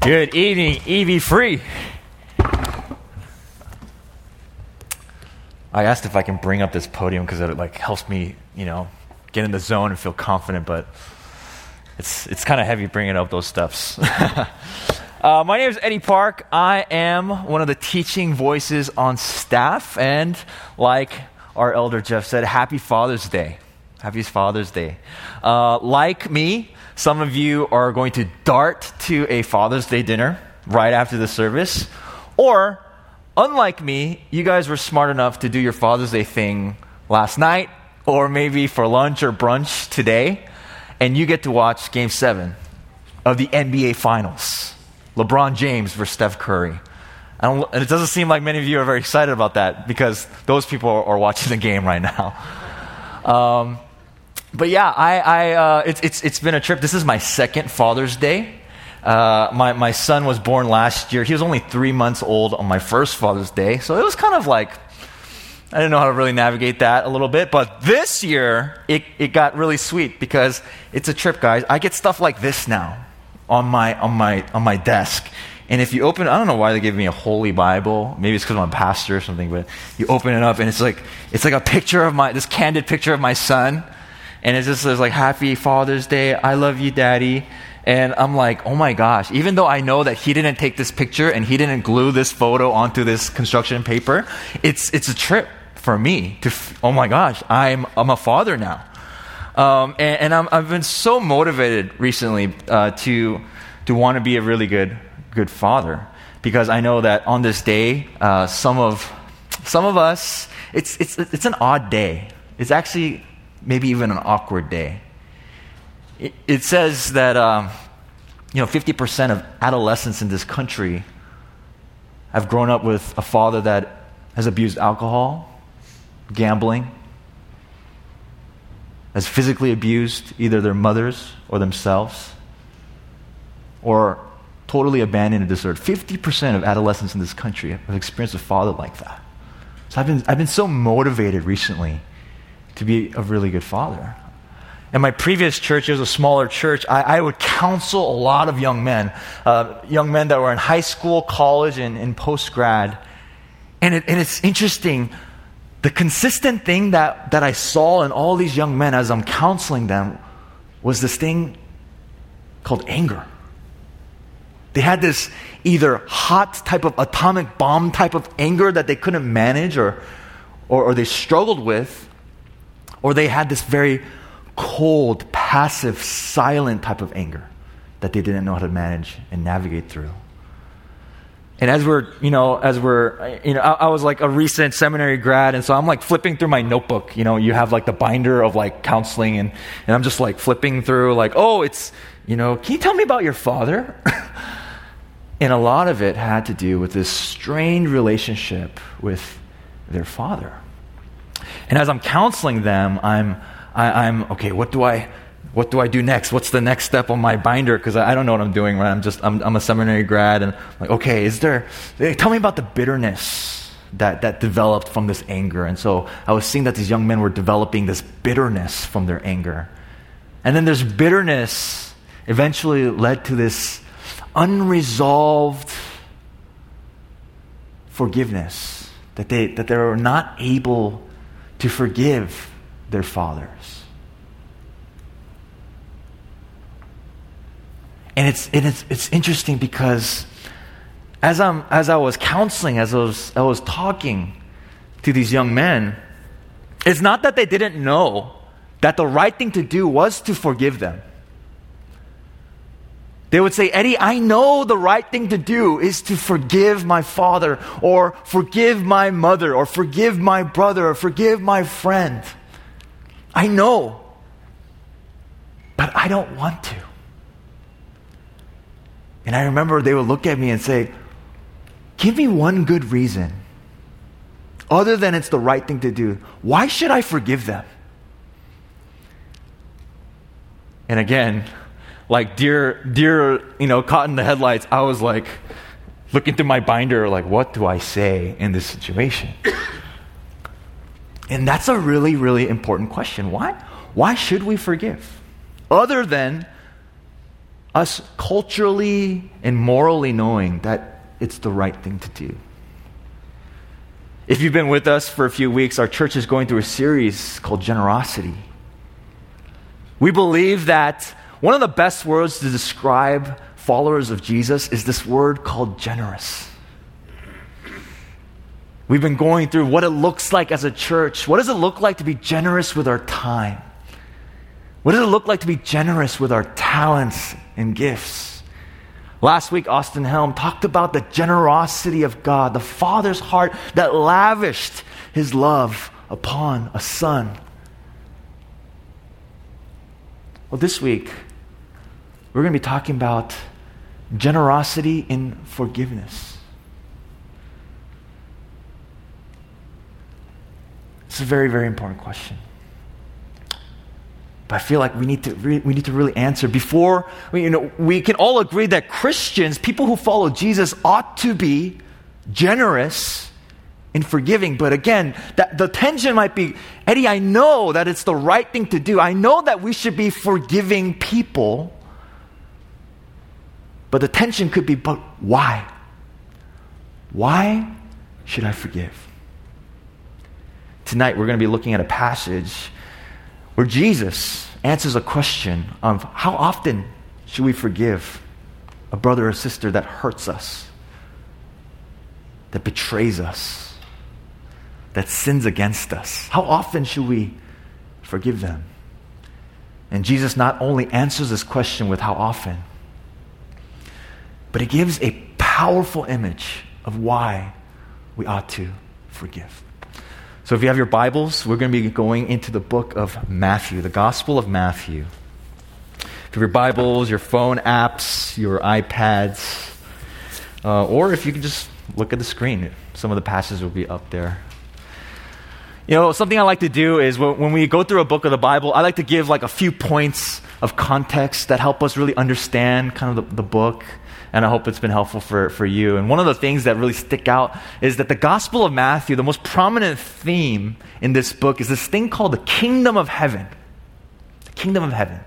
Good evening, EV Free. I asked if I can bring up this podium because it like helps me, you know, get in the zone and feel confident, but it's it's kind of heavy bringing up those steps. uh, my name is Eddie Park. I am one of the teaching voices on staff, and like our elder Jeff said, Happy Father's Day. Happy Father's Day. Uh, like me, some of you are going to dart to a Father's Day dinner right after the service. Or, unlike me, you guys were smart enough to do your Father's Day thing last night, or maybe for lunch or brunch today, and you get to watch Game 7 of the NBA Finals LeBron James versus Steph Curry. and it doesn't seem like many of you are very excited about that because those people are, watching the game right now. Um, but yeah, I, I, uh, it's, it's, it's been a trip. This is my second Father's Day. Uh, my, my son was born last year. He was only three months old on my first Father's Day. So it was kind of like, I didn't know how to really navigate that a little bit. But this year, it, it got really sweet because it's a trip, guys. I get stuff like this now on my, on my, on my desk. And if you open I don't know why they gave me a holy Bible. Maybe it's because I'm a pastor or something, but you open it up and it's like, it's like a picture of my, this candid picture of my son and it's just says like happy father's day. I love you daddy. And i'm like oh my gosh. Even though i know that he didn't take this picture and he didn't glue this photo onto this construction paper it's it's a trip for me to oh my gosh i'm i'm a father now. Um, and, and i have been so motivated recently uh, to to want to be a really good good father. Because i know that on this day uh, some of some of us it's it's it's an odd day. It's actually maybe even an awkward day. It, it says that um, you know 50% of adolescents in this country have grown up with a father that has abused alcohol, gambling, has physically abused either their mothers or themselves, or totally abandoned and deserted. 50% of adolescents in this country have experienced a father like that. So I've been, I've been so motivated recently to be a really good father. In my previous church, it was a smaller church, I, I would counsel a lot of young men, uh, young men that were in high school, college, and, and post grad. And, it, and it's interesting, the consistent thing that, that I saw in all these young men as I'm counseling them was this thing called anger. They had this either hot type of atomic bomb type of anger that they couldn't manage or, or, or they struggled with, or they had this very cold, passive, silent type of anger that they didn't know how to manage and navigate through. And as we're, you know, as we're, you know, I, I, was like a recent seminary grad, and so I'm like flipping through my notebook. You know, you have like the binder of like counseling, and, and I'm just like flipping through, like, oh, it's, you know, can you tell me about your father? and a lot of it had to do with this strained relationship with their father. And as I'm counseling them, I'm, I, am okay, what do I, what do I do next? What's the next step on my binder? Because I, I, don't know what I'm doing, right? I'm just, I'm, I'm a seminary grad, and I'm like, okay, is there, tell me about the bitterness that, that developed from this anger. And so I was seeing that these young men were developing this bitterness from their anger. And then this bitterness eventually led to this unresolved forgiveness that they, that they were not able to forgive their fathers. And it's, and it's, it's interesting because as, I'm, as I was counseling, as I was, I was talking to these young men, it's not that they didn't know that the right thing to do was to forgive them. They would say, Eddie, I know the right thing to do is to forgive my father, or forgive my mother, or forgive my brother, or forgive my friend. I know. But I don't want to. And I remember they would look at me and say, Give me one good reason, other than it's the right thing to do. Why should I forgive them? And again, like deer, deer, you know, caught in the headlights, I was like looking through my binder, like, what do I say in this situation? And that's a really, really important question. Why? Why should we forgive? Other than us culturally and morally knowing that it's the right thing to do. If you've been with us for a few weeks, our church is going through a series called Generosity. We believe that one of the best words to describe followers of Jesus is this word called generous. We've been going through what it looks like as a church. What does it look like to be generous with our time? What does it look like to be generous with our talents and gifts? Last week, Austin Helm talked about the generosity of God, the Father's heart that lavished his love upon a son. Well, this week, we're going to be talking about generosity in forgiveness. It's a very, very important question. But I feel like we need to, re- we need to really answer before, you know, we can all agree that Christians, people who follow Jesus, ought to be generous in forgiving. But again, that the tension might be, Eddie, I know that it's the right thing to do. I know that we should be forgiving people. But the tension could be, but why? Why should I forgive? Tonight we're going to be looking at a passage where Jesus answers a question of how often should we forgive a brother or sister that hurts us, that betrays us, that sins against us? How often should we forgive them? And Jesus not only answers this question with how often, but it gives a powerful image of why we ought to forgive. So, if you have your Bibles, we're going to be going into the book of Matthew, the Gospel of Matthew. If you have your Bibles, your phone apps, your iPads, uh, or if you can just look at the screen, some of the passages will be up there. You know, something I like to do is when we go through a book of the Bible, I like to give like a few points of context that help us really understand kind of the, the book and I hope it's been helpful for, for you. And one of the things that really stick out is that the Gospel of Matthew, the most prominent theme in this book, is this thing called the kingdom of heaven. The kingdom of heaven.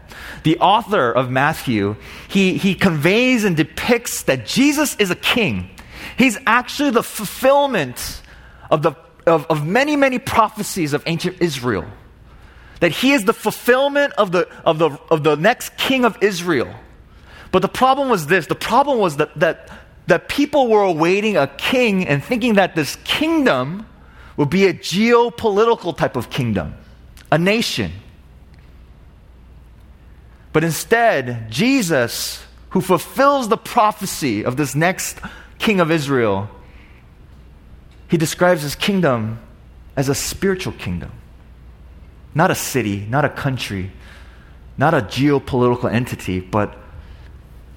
The author of Matthew, he, he conveys and depicts that Jesus is a king. He's actually the fulfillment of, the, of, of many, many prophecies of ancient Israel. That he is the fulfillment of the, of the, of the next king of Israel. But the problem was this the problem was that, that, that people were awaiting a king and thinking that this kingdom would be a geopolitical type of kingdom, a nation. But instead, Jesus, who fulfills the prophecy of this next king of Israel, he describes his kingdom as a spiritual kingdom. Not a city, not a country, not a geopolitical entity, but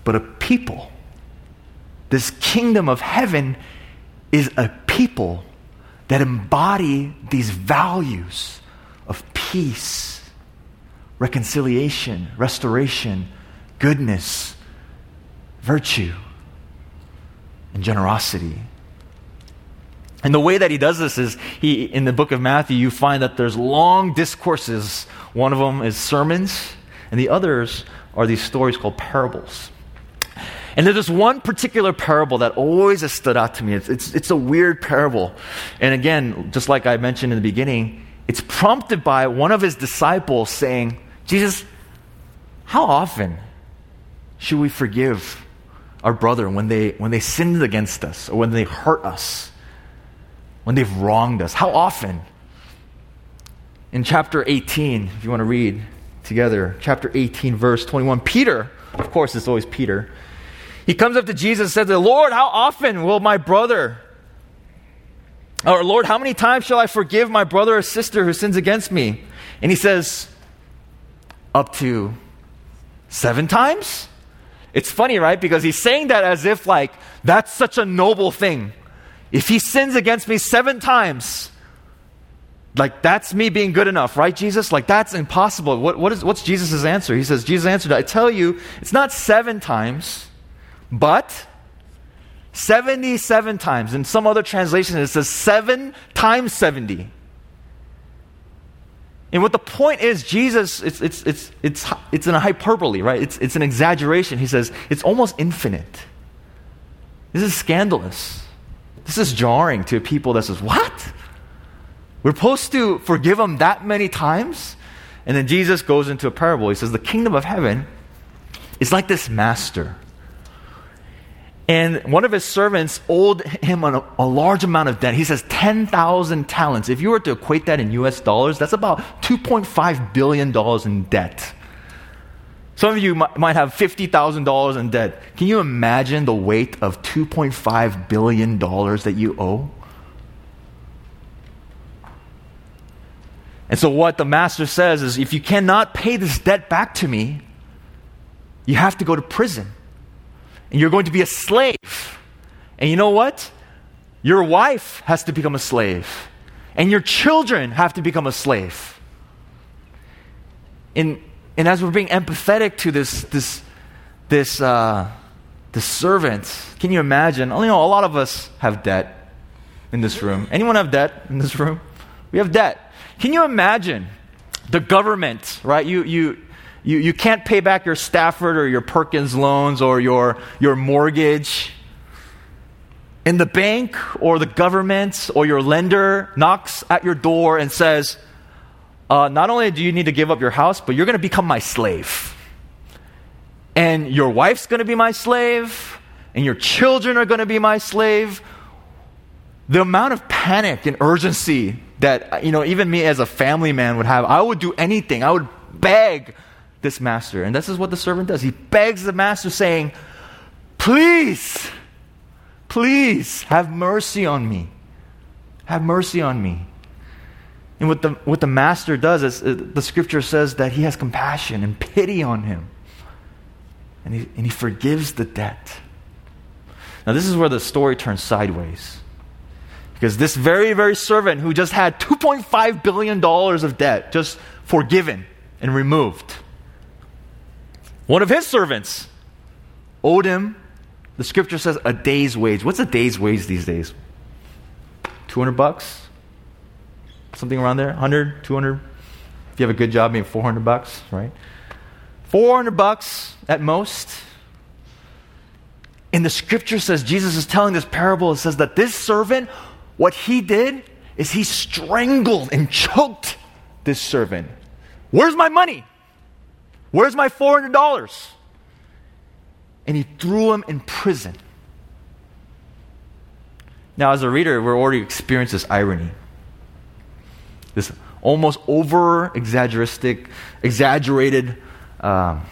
but a people. This kingdom of heaven is a people that embody these values of peace, reconciliation, restoration, goodness, virtue, and generosity. And the way that he does this is he in the book of Matthew you find that there's long discourses. One of them is sermons, and the others are these stories called parables. And there's this one particular parable that always has stood out to me. It's, it's, it's a weird parable. And again, just like I mentioned in the beginning, it's prompted by one of his disciples saying, Jesus, how often should we forgive our brother when they, when they sinned against us or when they hurt us, when they've wronged us? How often? In chapter 18, if you want to read together, chapter 18, verse 21, Peter, of course, it's always Peter he comes up to Jesus and says, Lord, how often will my brother, or Lord, how many times shall I forgive my brother or sister who sins against me? And he says, up to seven times? It's funny, right? Because he's saying that as if, like, that's such a noble thing. If he sins against me seven times, like that's me being good enough, right, Jesus? Like that's impossible. What, what is, what's Jesus' answer? He says, Jesus answered, I tell you, it's not seven times, but 77 times. In some other translations, it says 7 times 70. And what the point is, Jesus, it's, it's, it's, it's, it's in a hyperbole, right? It's, it's an exaggeration. He says it's almost infinite. This is scandalous. This is jarring to people that says, What? We're supposed to forgive them that many times? And then Jesus goes into a parable. He says, The kingdom of heaven is like this master. And one of his servants owed him a, a large amount of debt. He says 10,000 talents. If you were to equate that in US dollars, that's about $2.5 billion in debt. Some of you might have $50,000 in debt. Can you imagine the weight of $2.5 billion that you owe? And so, what the master says is if you cannot pay this debt back to me, you have to go to prison. And you're going to be a slave. And you know what? Your wife has to become a slave. And your children have to become a slave. And, and as we're being empathetic to this, this, this, uh, this servant, can you imagine? You know, a lot of us have debt in this room. Anyone have debt in this room? We have debt. Can you imagine the government, right? You, you, you, you can't pay back your Stafford or your Perkins loans or your, your mortgage. And the bank or the government or your lender knocks at your door and says, uh, Not only do you need to give up your house, but you're going to become my slave. And your wife's going to be my slave, and your children are going to be my slave. The amount of panic and urgency that, you know, even me as a family man would have. I would do anything. I would beg this master. And this is what the servant does. He begs the master, saying, Please, please have mercy on me. Have mercy on me. And what the, what the master does is uh, the scripture says that he has compassion and pity on him. And he, and he forgives the debt. Now, this is where the story turns sideways. Because this very, very servant who just had $2.5 billion of debt just forgiven and removed, one of his servants owed him, the scripture says, a day's wage. What's a day's wage these days? 200 bucks? Something around there? 100, 200? If you have a good job, maybe 400 bucks, right? 400 bucks at most. And the scripture says, Jesus is telling this parable, it says that this servant what he did is he strangled and choked this servant. Where's my money? Where's my $400? And he threw him in prison. Now, as a reader, we're already experiencing this irony. This almost over exaggerated, um,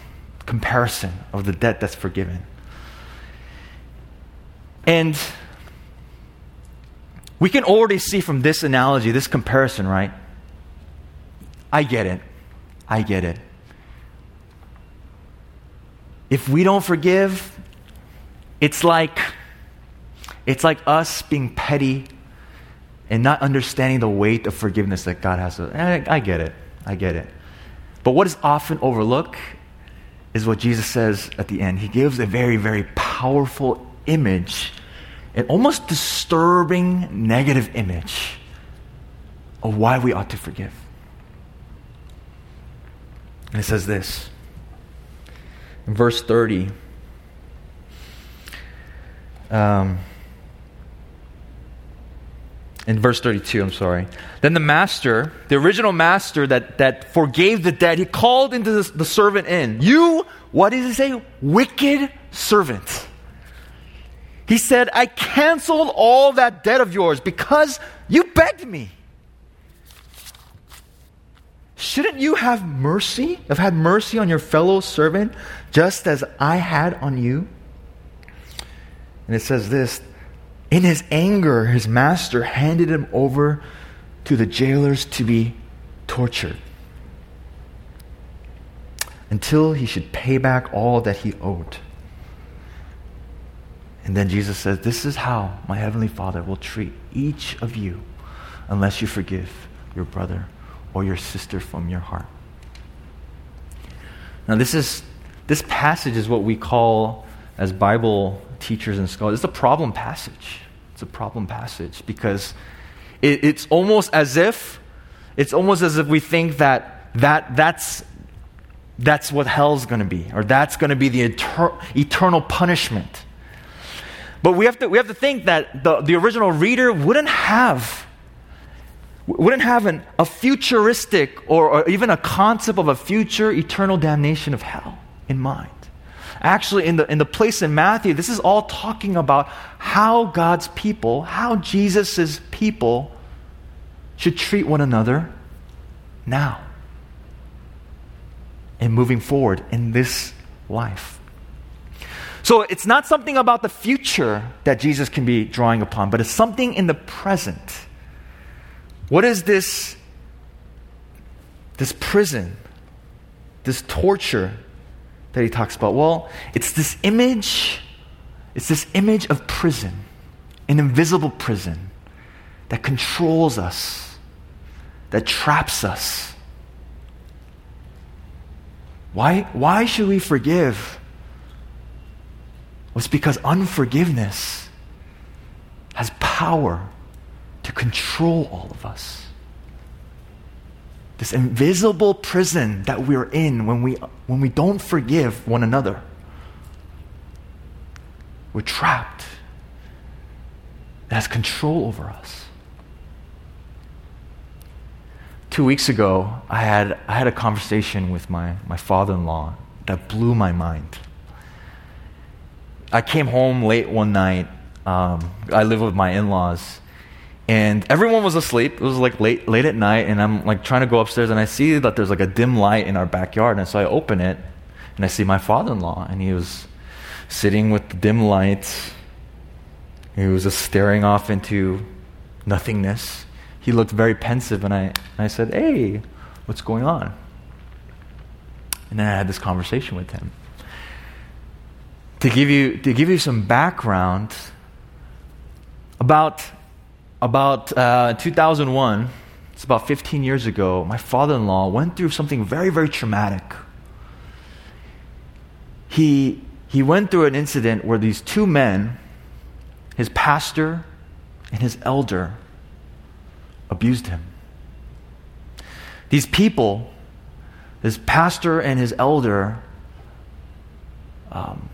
comparison of the debt that's forgiven. And we can already see from this analogy, this comparison, right? I get it. I get it. If we don't forgive, it's like it's like us being petty and not understanding the weight of forgiveness that God has. I, I get it. I get it. But what is often overlooked is what Jesus says at the end. He gives a very, very powerful image an almost disturbing negative image of why we ought to forgive. And it says this verse 30. Um, in verse 32, I'm sorry. Then the master, the original master that, that forgave the debt, he called into the, the servant in. You, what did he say? Wicked servant. He said, I canceled all that debt of yours because you begged me. Shouldn't you have mercy, have had mercy on your fellow servant just as I had on you? And it says this In his anger, his master handed him over to the jailers to be tortured until he should pay back all that he owed. And then Jesus says, This is how my Heavenly Father will treat each of you unless you forgive your brother or your sister from your heart. Now, this is this passage is what we call as Bible teachers and scholars. It's a problem passage. It's a problem passage because it, it's almost as if it's almost as if we think that, that that's, that's what hell's going to be, or that's going to be the etern- eternal punishment. But we have to, we have to think that the, the original reader wouldn't have, wouldn't have an, a futuristic or, or even a concept of a future eternal damnation of hell in mind. Actually, in the, in the place in Matthew, this is all talking about how God's people, how Jesus' people should treat one another now and moving forward in this life. So it's not something about the future that Jesus can be drawing upon, but it's something in the present. What is this, this prison, this torture that he talks about? Well, it's this image, it's this image of prison, an invisible prison that controls us, that traps us. Why, why should we forgive? Well, it's because unforgiveness has power to control all of us. This invisible prison that we're in when we, when we don't forgive one another. We're trapped. It has control over us. two weeks ago, I had, I had a conversation with my, my father in law that blew my mind. I came home late one night. Um, I live with my in laws. And everyone was asleep. It was like late, late at night, and I'm like trying to go upstairs, and I see that there's like a dim light in our backyard. And so I open it, and I see my father in law, and he was sitting with the dim light. He was just staring off into nothingness he looked very pensive, and I, and I said, Hey, what's going on? And then I had this conversation with him. To give you, to give you some background, about, about uh, 2001, it's about 15 years ago, my father in law went through something very, very traumatic. He, he went through an incident where these two men, his pastor and his elder, abused him. These people, his pastor and his elder, um,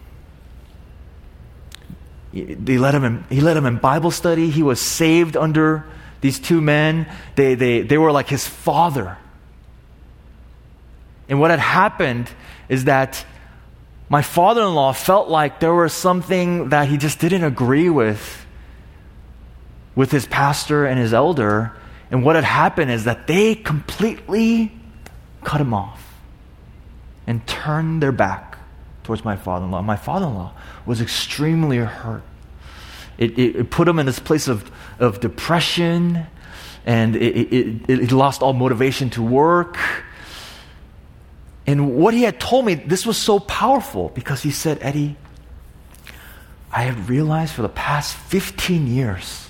they let him in, he led him in Bible study. He was saved under these two men. They, they, they were like his father. And what had happened is that my father in law felt like there was something that he just didn't agree with with his pastor and his elder. And what had happened is that they completely cut him off and turned their back towards my father in law. My father in law was extremely hurt. It, it, it, put him in this place of, of depression, and it, it, it lost all motivation to work. And what he had told me, this was so powerful because he said, Eddie, I have realized for the past 15 years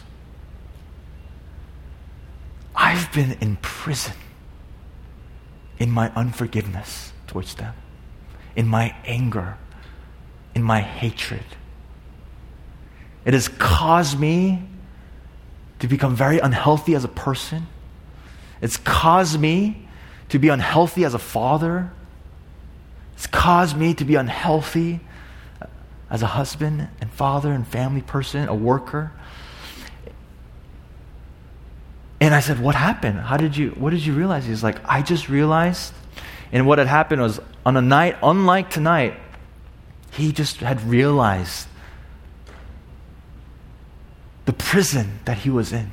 I've been in prison in my unforgiveness towards them, in my anger, in my hatred. It has caused me to become very unhealthy as a person. It's caused me to be unhealthy as a father. It's caused me to be unhealthy as a husband and father and family person, a worker. And I said, What happened? How did you, what did you realize? He's like, I just realized. And what had happened was on a night unlike tonight, he just had realized the prison that he was in.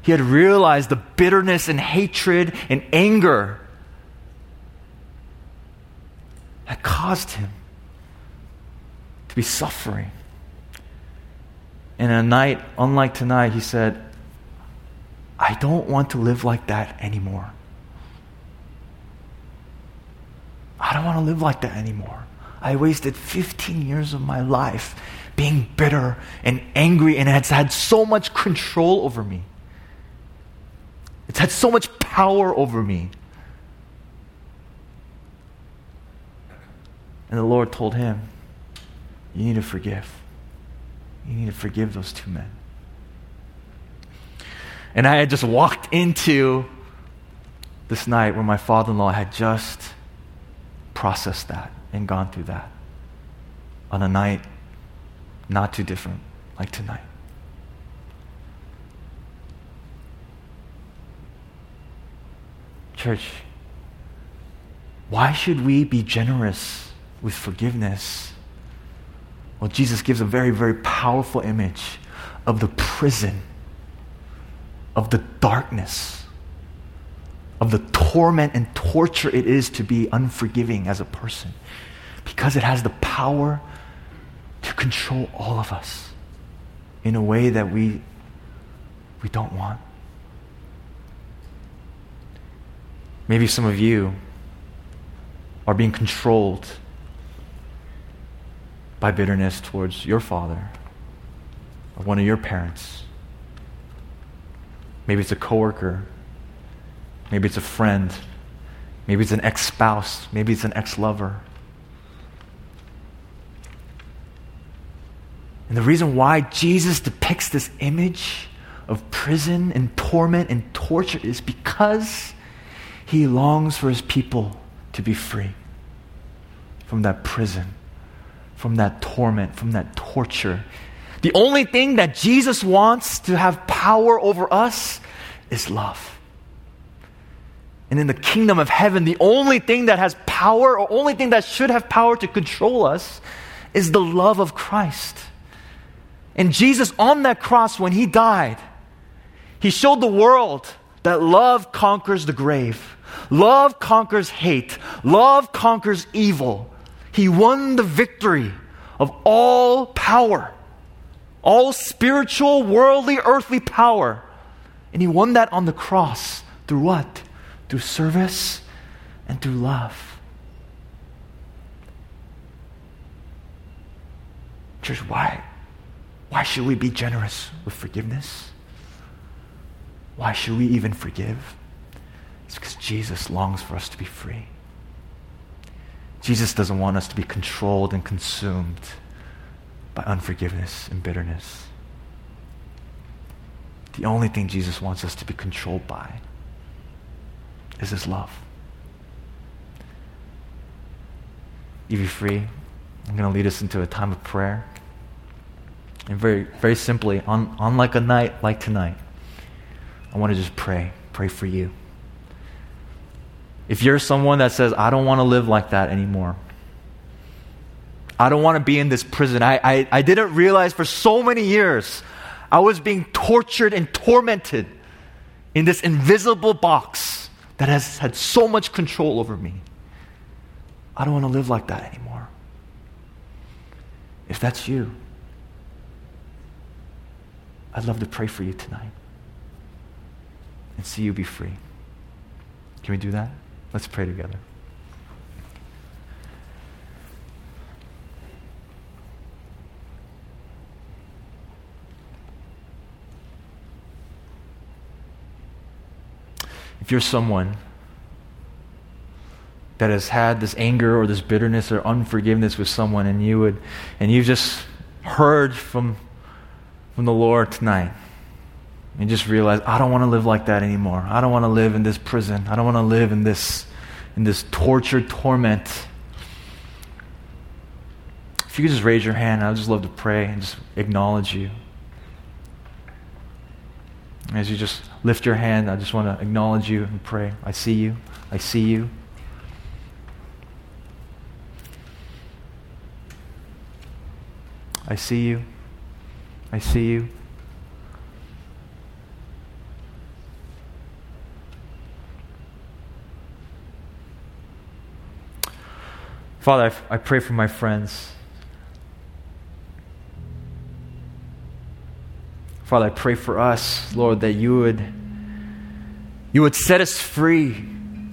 He had realized the bitterness and hatred and anger that caused him to be suffering. And a night unlike tonight, he said, I don't want to live like that anymore. I don't want to live like that anymore. I wasted 15 years of my life being bitter and angry, and it's had so much control over me. It's had so much power over me. And the Lord told him, You need to forgive. You need to forgive those two men. And I had just walked into this night where my father in law had just processed that and gone through that on a night not too different like tonight. Church, why should we be generous with forgiveness? Well, Jesus gives a very, very powerful image of the prison, of the darkness, of the torment and torture it is to be unforgiving as a person, because it has the power to control all of us in a way that we, we don't want. Maybe some of you are being controlled by bitterness towards your father or one of your parents. Maybe it's a coworker. Maybe it's a friend. Maybe it's an ex spouse. Maybe it's an ex lover. And the reason why Jesus depicts this image of prison and torment and torture is because he longs for his people to be free from that prison, from that torment, from that torture. The only thing that Jesus wants to have power over us is love. And in the kingdom of heaven, the only thing that has power, or only thing that should have power to control us, is the love of Christ. And Jesus on that cross, when he died, he showed the world that love conquers the grave. Love conquers hate. Love conquers evil. He won the victory of all power, all spiritual, worldly, earthly power. And he won that on the cross through what? Through service and through love. Church, why? Why should we be generous with forgiveness? Why should we even forgive? It's because Jesus longs for us to be free. Jesus doesn't want us to be controlled and consumed by unforgiveness and bitterness. The only thing Jesus wants us to be controlled by is his love. You be free. I'm going to lead us into a time of prayer. And very, very simply, on, on like a night like tonight, I want to just pray, pray for you. If you're someone that says, I don't want to live like that anymore, I don't want to be in this prison. I, I, I didn't realize for so many years I was being tortured and tormented in this invisible box that has had so much control over me. I don't want to live like that anymore. If that's you, I'd love to pray for you tonight and see you be free. Can we do that? Let's pray together. If you're someone that has had this anger or this bitterness or unforgiveness with someone and you would and you've just heard from from the Lord tonight and just realize I don't want to live like that anymore. I don't want to live in this prison. I don't want to live in this in this torture torment. If you could just raise your hand, I'd just love to pray and just acknowledge you. As you just lift your hand, I just want to acknowledge you and pray. I see you. I see you. I see you. I see you. Father, I, I pray for my friends. Father, I pray for us, Lord, that you would you would set us free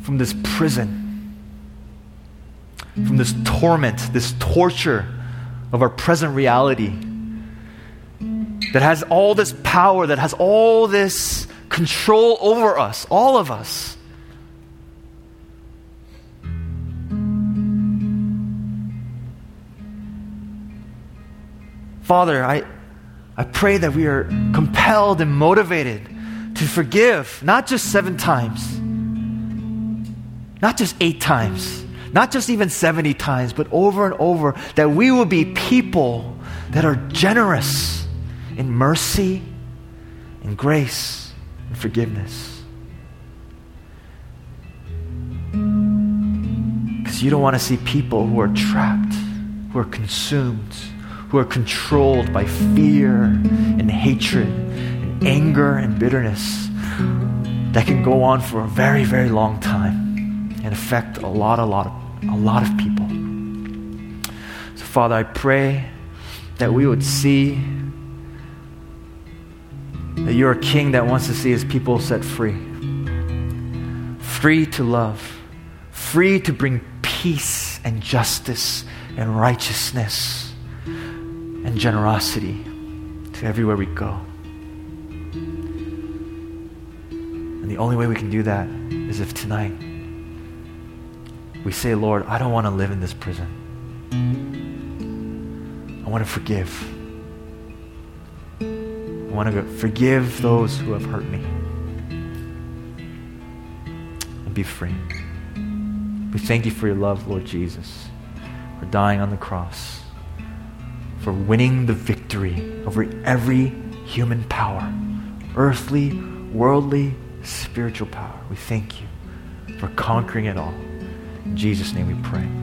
from this prison, from this torment, this torture of our present reality that has all this power, that has all this control over us, all of us. Father, I, I pray that we are compelled and motivated to forgive, not just seven times, not just eight times, not just even 70 times, but over and over, that we will be people that are generous in mercy, in grace, and forgiveness. Because you don't want to see people who are trapped, who are consumed, who are controlled by fear and hatred and anger and bitterness that can go on for a very, very long time and affect a lot, a lot, of, a lot of people. So, Father, I pray that we would see that you're a king that wants to see his people set free. Free to love, free to bring peace and justice and righteousness and generosity to everywhere we go. And the only way we can do that is if tonight we say, Lord, I don't want to live in this prison. I want to forgive. I want to forgive those who have hurt me and be free. We thank you for your love, Lord Jesus, for dying on the cross, for winning the victory over every human power, earthly, worldly, spiritual power. We thank you for conquering it all. In Jesus' name we pray.